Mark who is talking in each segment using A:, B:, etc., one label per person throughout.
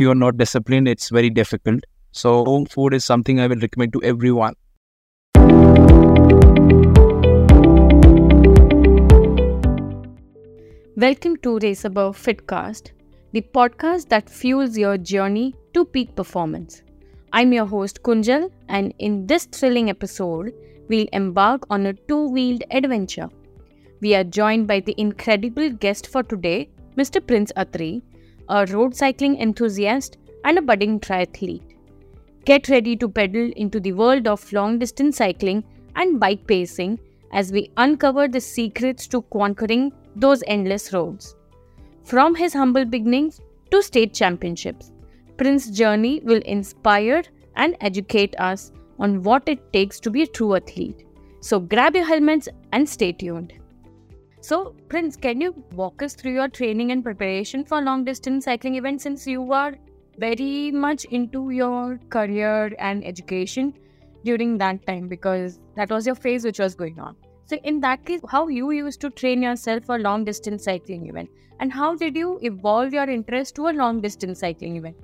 A: you are not disciplined, it's very difficult. So, home food is something I will recommend to everyone.
B: Welcome to Race Above Fitcast, the podcast that fuels your journey to peak performance. I'm your host Kunjal, and in this thrilling episode, we'll embark on a two wheeled adventure. We are joined by the incredible guest for today, Mr. Prince Attri, a road cycling enthusiast and a budding triathlete. Get ready to pedal into the world of long distance cycling and bikepacking as we uncover the secrets to conquering those endless roads. From his humble beginnings to state championships, Prince's journey will inspire and educate us on what it takes to be a true athlete. So grab your helmets and stay tuned. So, Prince, can you walk us through your training and preparation for long distance cycling events since you are very much into your career and education during that time because that was your phase which was going on? So, in that case, how you used to train yourself for long distance cycling event and how did you evolve your interest to a long distance cycling event?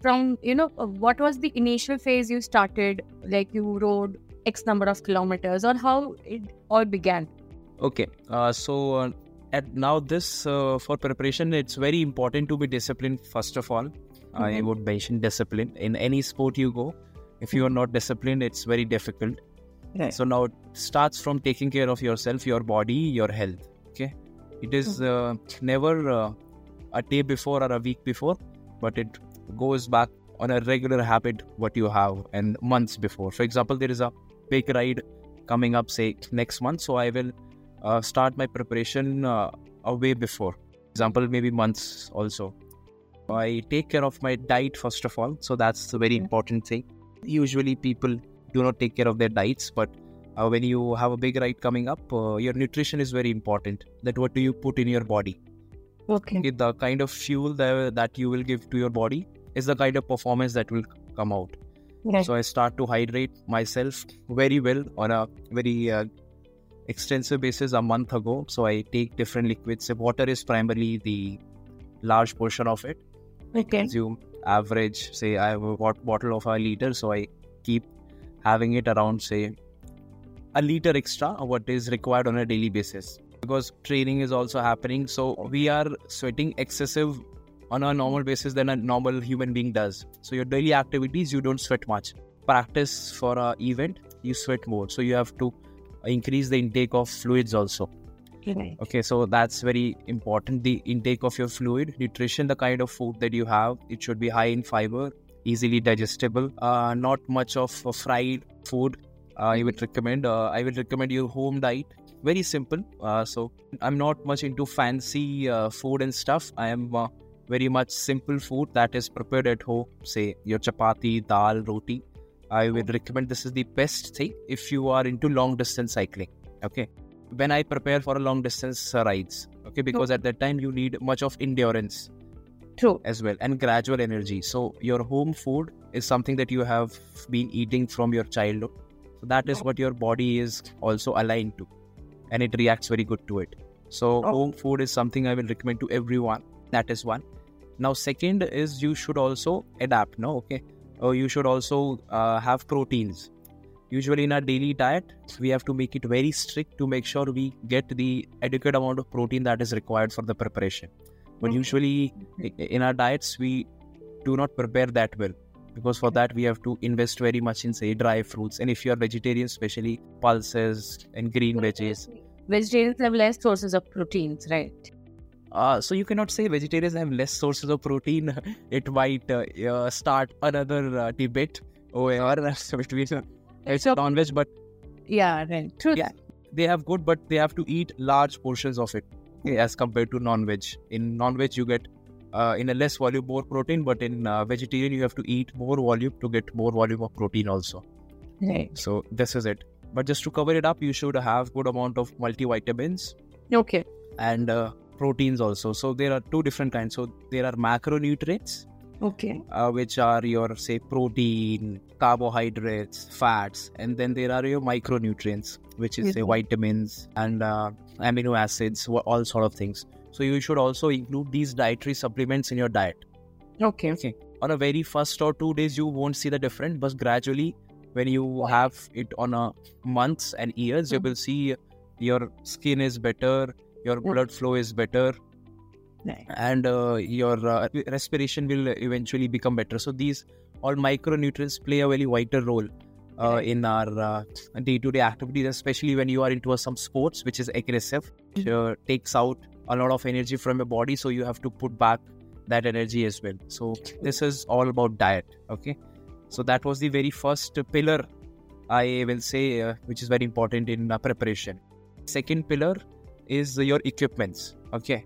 B: from you know uh, what was the initial phase you started like you rode x number of kilometers or how it all began
A: okay uh, so uh, at now this uh, for preparation it's very important to be disciplined first of all mm-hmm. i would mention discipline in any sport you go if you are not disciplined it's very difficult right. so now it starts from taking care of yourself your body your health okay it is, mm-hmm. Uh, never uh, a day before or a week before but it goes back on a regular habit what you have and months before. For example, there is a big ride coming up, say next month, so I will uh, start my preparation uh, a way before. Example, maybe months also. I take care of my diet first of all, so that's a very important thing. Usually, people do not take care of their diets, but uh, when you have a big ride coming up, uh, your nutrition is very important. That what do you put in your body?
B: Okay. okay.
A: The kind of fuel that, that you will give to your body is the kind of performance that will come out. Right. So I start to hydrate myself very well on a very uh, extensive basis a month ago. So I take different liquids. Water is primarily the large portion of it.
B: Okay.
A: Consume average, say I have a bottle of a liter, so I keep having it around say a liter extra of what is required on a daily basis because training is also happening so we are sweating excessive on a normal basis than a normal human being does. So your daily activities, you don't sweat much. Practice for a event, you sweat more. So you have to increase the intake of fluids also.
B: Right.
A: Okay, so that's very important. The intake of your fluid, nutrition, the kind of food that you have, it should be high in fiber, easily digestible, uh, not much of fried food. Uh, I would recommend. Uh, I will recommend your home diet. Very simple. Uh, so I'm not much into fancy uh, food and stuff. I am uh, very much simple food that is prepared at home, say your chapati, dal, roti. I oh. would recommend this is the best thing if you are into long distance cycling. Okay. When I prepare for a long distance rides, okay, because at that time you need much of endurance.
B: True.
A: As well and gradual energy. So your home food is something that you have been eating from your childhood. So that is oh. what your body is also aligned to. And it reacts very good to it. So oh. home food is something I will recommend to everyone. That is one now second is you should also adapt no okay or you should also uh, have proteins. Usually in our daily diet we have to make it very strict to make sure we get the adequate amount of protein that is required for the preparation. But usually in our diets we do not prepare that well. Because for that we have to invest very much in say dry fruits. And if you are vegetarian especially pulses and green veggies.
B: Vegetarians have less sources of proteins right
A: uh, so you cannot say vegetarians have less sources of protein. It might uh, uh, start another uh, debate over between uh, it's so, non-veg, but
B: yeah, right. True.
A: Yeah, they have good, but they have to eat large portions of it as compared to non-veg. In non-veg, you get uh, in a less volume more protein, but in uh, vegetarian, you have to eat more volume to get more volume of protein also.
B: Right.
A: So this is it. But just to cover it up, you should have good amount of multivitamins.
B: Okay.
A: And uh, proteins also. So there are two different kinds. So there are macronutrients.
B: Okay.
A: Uh, which are your say protein, carbohydrates, fats, and then there are your micronutrients, which is mm-hmm. say vitamins and uh, amino acids, all sort of things. So you should also include these dietary supplements in your diet.
B: Okay.
A: Okay. on a very first or two days you won't see the difference, but gradually when you have it on a months and years, you
B: Mhm.
A: will see your skin is better, your blood flow is better,
B: Right.
A: and uh, your uh, respiration will eventually become better. So these all micronutrients play a very vital role uh,
B: Right.
A: in our uh, day-to-day activities, especially when you are into some sports which is aggressive, which, uh, takes out a lot of energy from your body. So you have to put back that energy as well. So this is all about diet. Okay, so that was the very first pillar I will say, uh, which is very important in uh, preparation. Second pillar is your equipments. Okay,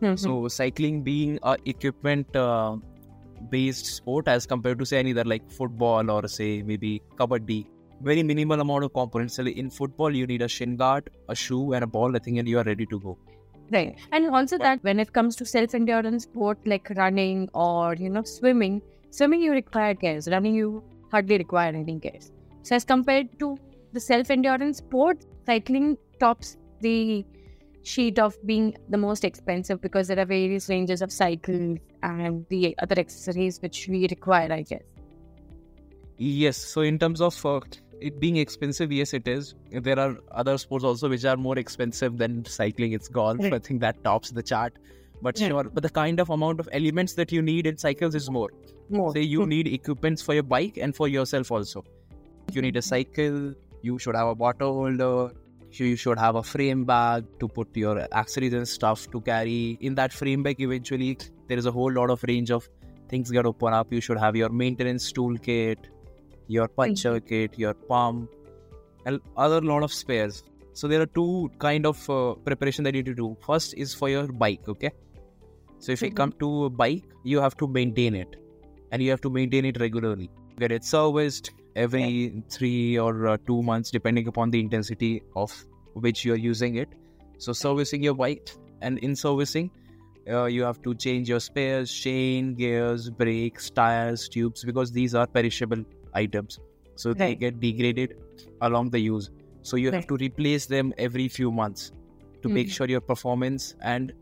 B: Mhm.
A: so cycling being a equipment uh, based sport as compared to say any other like football or say maybe kabaddi, very minimal amount of components. So in football, you need a shin guard, a shoe, and a ball. I think, and you are ready to go.
B: Right. And also that when it comes to self endurance sport like running or you know swimming, swimming you require gears. Running you hardly require any gears. So as compared to the self endurance sport, cycling tops the sheet of being the most expensive because there are various ranges of cycles and the other accessories which we require, I guess.
A: Yes. So in terms of uh, it being expensive, yes, it is. There are other sports also which are more expensive than cycling. It's golf.
B: Right.
A: I think that tops the chart. But
B: Yeah.
A: sure, but the kind of amount of elements that you need in cycles is more.
B: More.
A: Say you need equipments for your bike and for yourself also. You need a cycle. You should have a bottle holder. You should have a frame bag to put your accessories and stuff to carry. In that frame bag, eventually there is a whole lot of range of things get open up. You should have your maintenance toolkit, your puncture kit, your pump, and other lot of spares. So there are two kind of uh, preparation that you need to do. First is for your bike, okay? So if you
B: Mhm.
A: come to a bike, you have to maintain it, and you have to maintain it regularly. Get it serviced every three or uh, two months, depending upon the intensity of which you are using it. So servicing your bike, and in servicing, uh, you have to change your spares, chain, gears, brakes, tires, tubes, because these are perishable items. So they get degraded along the use. So you have to replace them every few months to make
B: Mhm.
A: sure your performance and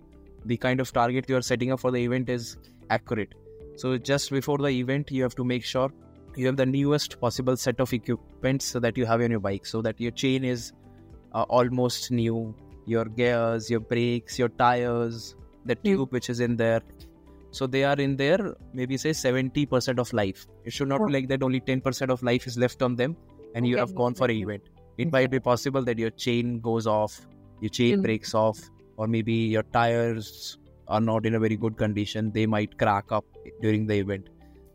A: the kind of target you are setting up for the event is accurate. So just before the event, you have to make sure you have the newest possible set of equipment so that you have on your bike, so that your chain is uh, almost new, your gears, your brakes, your tires, the tube which is in there. So they are in there, maybe say 70% of life. It should not be like that only 10% of life is left on them and you
B: Okay.
A: have gone for an event. It might be possible that your chain goes off, your chain breaks off, or maybe your tires are not in a very good condition. They might crack up during the event.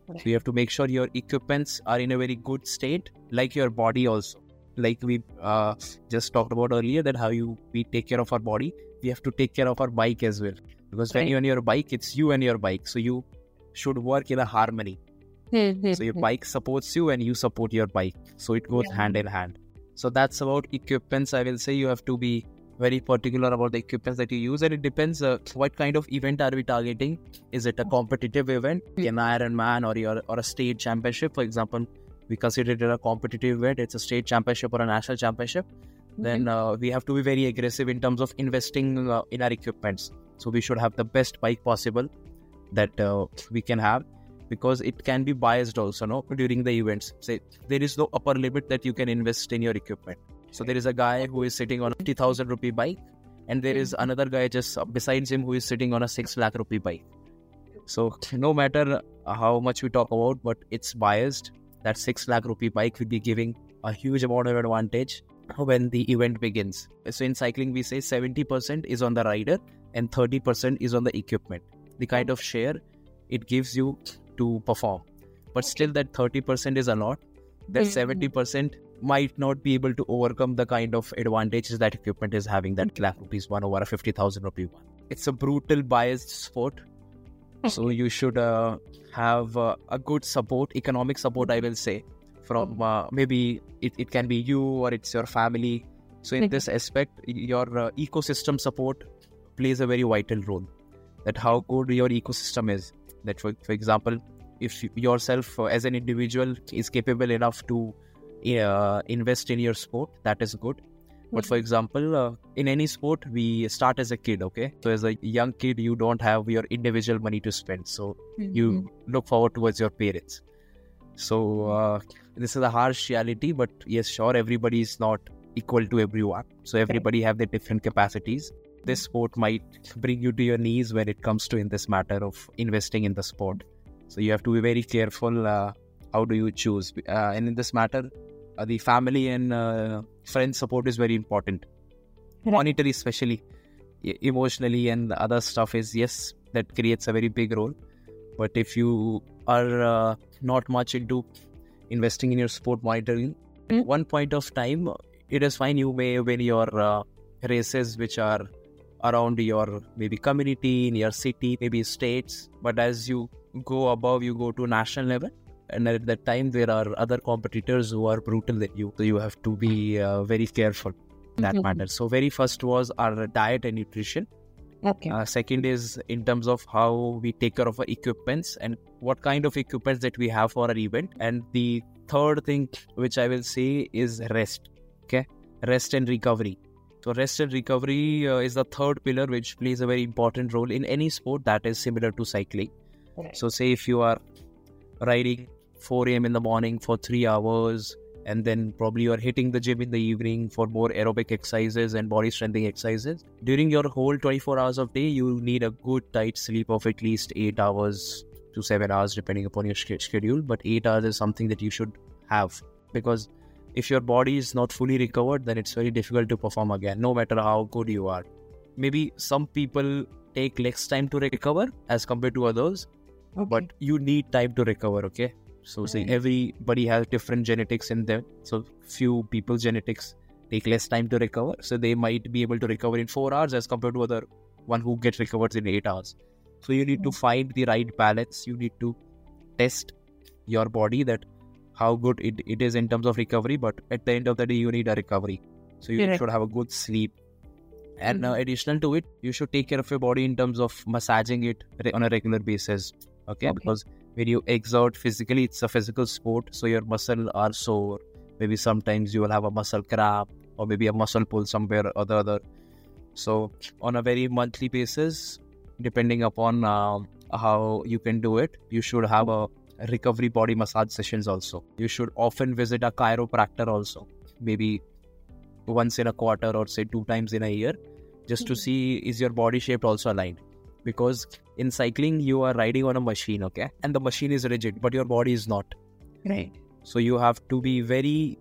A: So you have to make sure your equipments are in a very good state, like your body also. Like we uh, just talked about earlier, that how you we take care of our body, we have to take care of our bike as well. Because when you're on your bike, it's you and your bike, so you should work in a harmony.
B: Mhm.
A: So your bike supports you and you support your bike. So it goes
B: Yeah.
A: hand in hand. So that's about equipments. I will say you have to be very particular about the equipments that you use, and it depends uh, what kind of event are we targeting. Is it a competitive event,
B: Mm.
A: an Ironman, or your or a state championship, for example? We consider it a competitive event. It's a state championship or a national championship. Then uh, we have to be very aggressive in terms of investing uh, in our equipments. So we should have the best bike possible that uh, we can have because it can be biased also no during the events say there is no upper limit that you can invest in your equipment so there is a guy who is sitting on a 50000 rupee bike and there is another guy just besides him who is sitting on a 6 lakh rupee bike. So no matter how much we talk about but it's biased that 6 lakh rupee bike will be giving a huge amount of advantage when the event begins. So in cycling we say 70% is on the rider and 30% is on the equipment the kind of share it gives you to perform. But still that 30% is a lot. That
B: Mhm.
A: 70% might not be able to overcome the kind of advantages that equipment is having that lakh rupees one over a 50000 rupee one. It's a brutal biased sport. So you should uh, have uh, a good support economic support i will say from uh, maybe it, it can be you or it's your family. So in this aspect your uh, ecosystem support plays a very vital role. That how good your ecosystem is. That for, for example if you- yourself uh, as an individual is capable enough to uh, invest in your sport that is good But for example, uh, in any sport, we start as a kid, okay? So as a young kid, you don't have your individual money to spend. So you look forward towards your parents. So uh, this is a harsh reality, but yes, sure, everybody is not equal to everyone. So everybody have their different capacities. This sport might bring you to your knees when it comes to in this matter of investing in the sport. So you have to be very careful. Uh, how do you choose? Uh, and in this matter, uh, the family and uh, friend support is very important.
B: Right.
A: Monetary, especially emotionally, and the other stuff is yes, that creates a very big role. But if you are uh, not much into investing in your sport monitoring,
B: Mm.
A: one point of time, it is fine. You may win your uh, races, which are around your maybe community, in your city, maybe states. But as you go above, you go to national level. And at that time, there are other competitors who are brutal than you. So you have to be uh, very careful in that
B: Mhm.
A: matter. So very first was our diet and nutrition.
B: Okay.
A: Uh, second is in terms of how we take care of our equipments and what kind of equipments that we have for our event. And the third thing which I will say is rest. Okay, rest and recovery. So rest and recovery uh, is the third pillar which plays a very important role in any sport that is similar to cycling.
B: Right.
A: So say if you are riding 4 a.m. in the morning for three hours and then probably you are hitting the gym in the evening for more aerobic exercises and body strengthening exercises. During your whole 24 hours of day you need a good tight sleep of at least 8 hours to 7 hours depending upon your schedule but 8 hours is something that you should have because if your body is not fully recovered then it's very difficult to perform again no matter how good you are. Maybe some people take less time to recover as compared to others but you need time to recover okay so say everybody has different genetics in them. So few people genetics take less time to recover. So they might be able to recover in 4 hours as compared to other one who gets recovered in 8 hours. So you need to find the right balance. You need to test your body that how good it, it is in terms of recovery but at the end of the day you need a recovery. So you
B: Correct.
A: should have a good sleep. And uh,
B: Mhm.
A: additional to it you should take care of your body in terms of massaging it on a regular basis okay,
B: Okay.
A: because when you exert physically it's a physical sport so your muscle are sore. Maybe sometimes you will have a muscle cramp or maybe a muscle pull somewhere or the other. So on a very monthly basis depending upon um, how you can do it you should have a recovery body massage sessions also. You should often visit a chiropractor also maybe once in a quarter or say two times in a year just to
B: Mhm.
A: see is your body shape also aligned because in cycling you are riding on a machine okay? And the machine is rigid but your body is not.
B: Right.
A: so you have to be very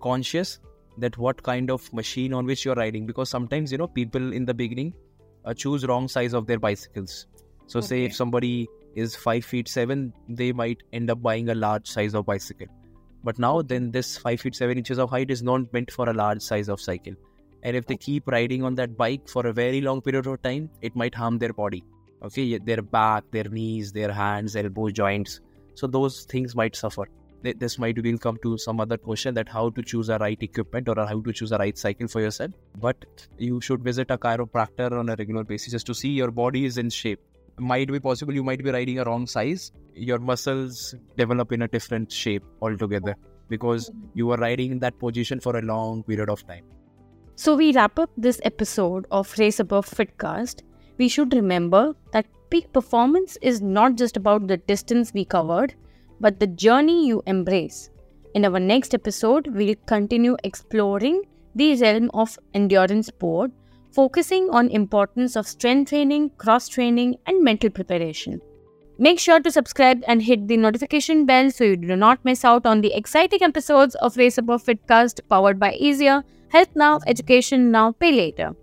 A: conscious that what kind of machine on which you're riding because sometimes you know people in the beginning uh, choose wrong size of their bicycles. So say if somebody is 5 feet 7 they might end up buying a large size of bicycle. But now then this 5 feet 7 inches of height is not meant for a large size of cycle and if they keep riding on that bike for a very long period of time it might harm their body. Okay their back their knees their hands elbow joints. So those things might suffer. This might will come to some other question that how to choose a right equipment or how to choose a right cycle for yourself. But you should visit a chiropractor on a regular basis just to see your body is in shape. Might be possible you might be riding a wrong size. Your muscles develop in a different shape altogether because mm-hmm. you are riding in that position for a long period of time
B: So we wrap up this episode of Race Above Fitcast. We should remember that peak performance is not just about the distance we covered, but the journey you embrace. In our next episode, we'll continue exploring the realm of endurance sport, focusing on importance of strength training, cross training, and mental preparation. Make sure to subscribe and hit the notification bell so you do not miss out on the exciting episodes of Race Above Fitcast powered by Eazr. Health now, education now, pay later.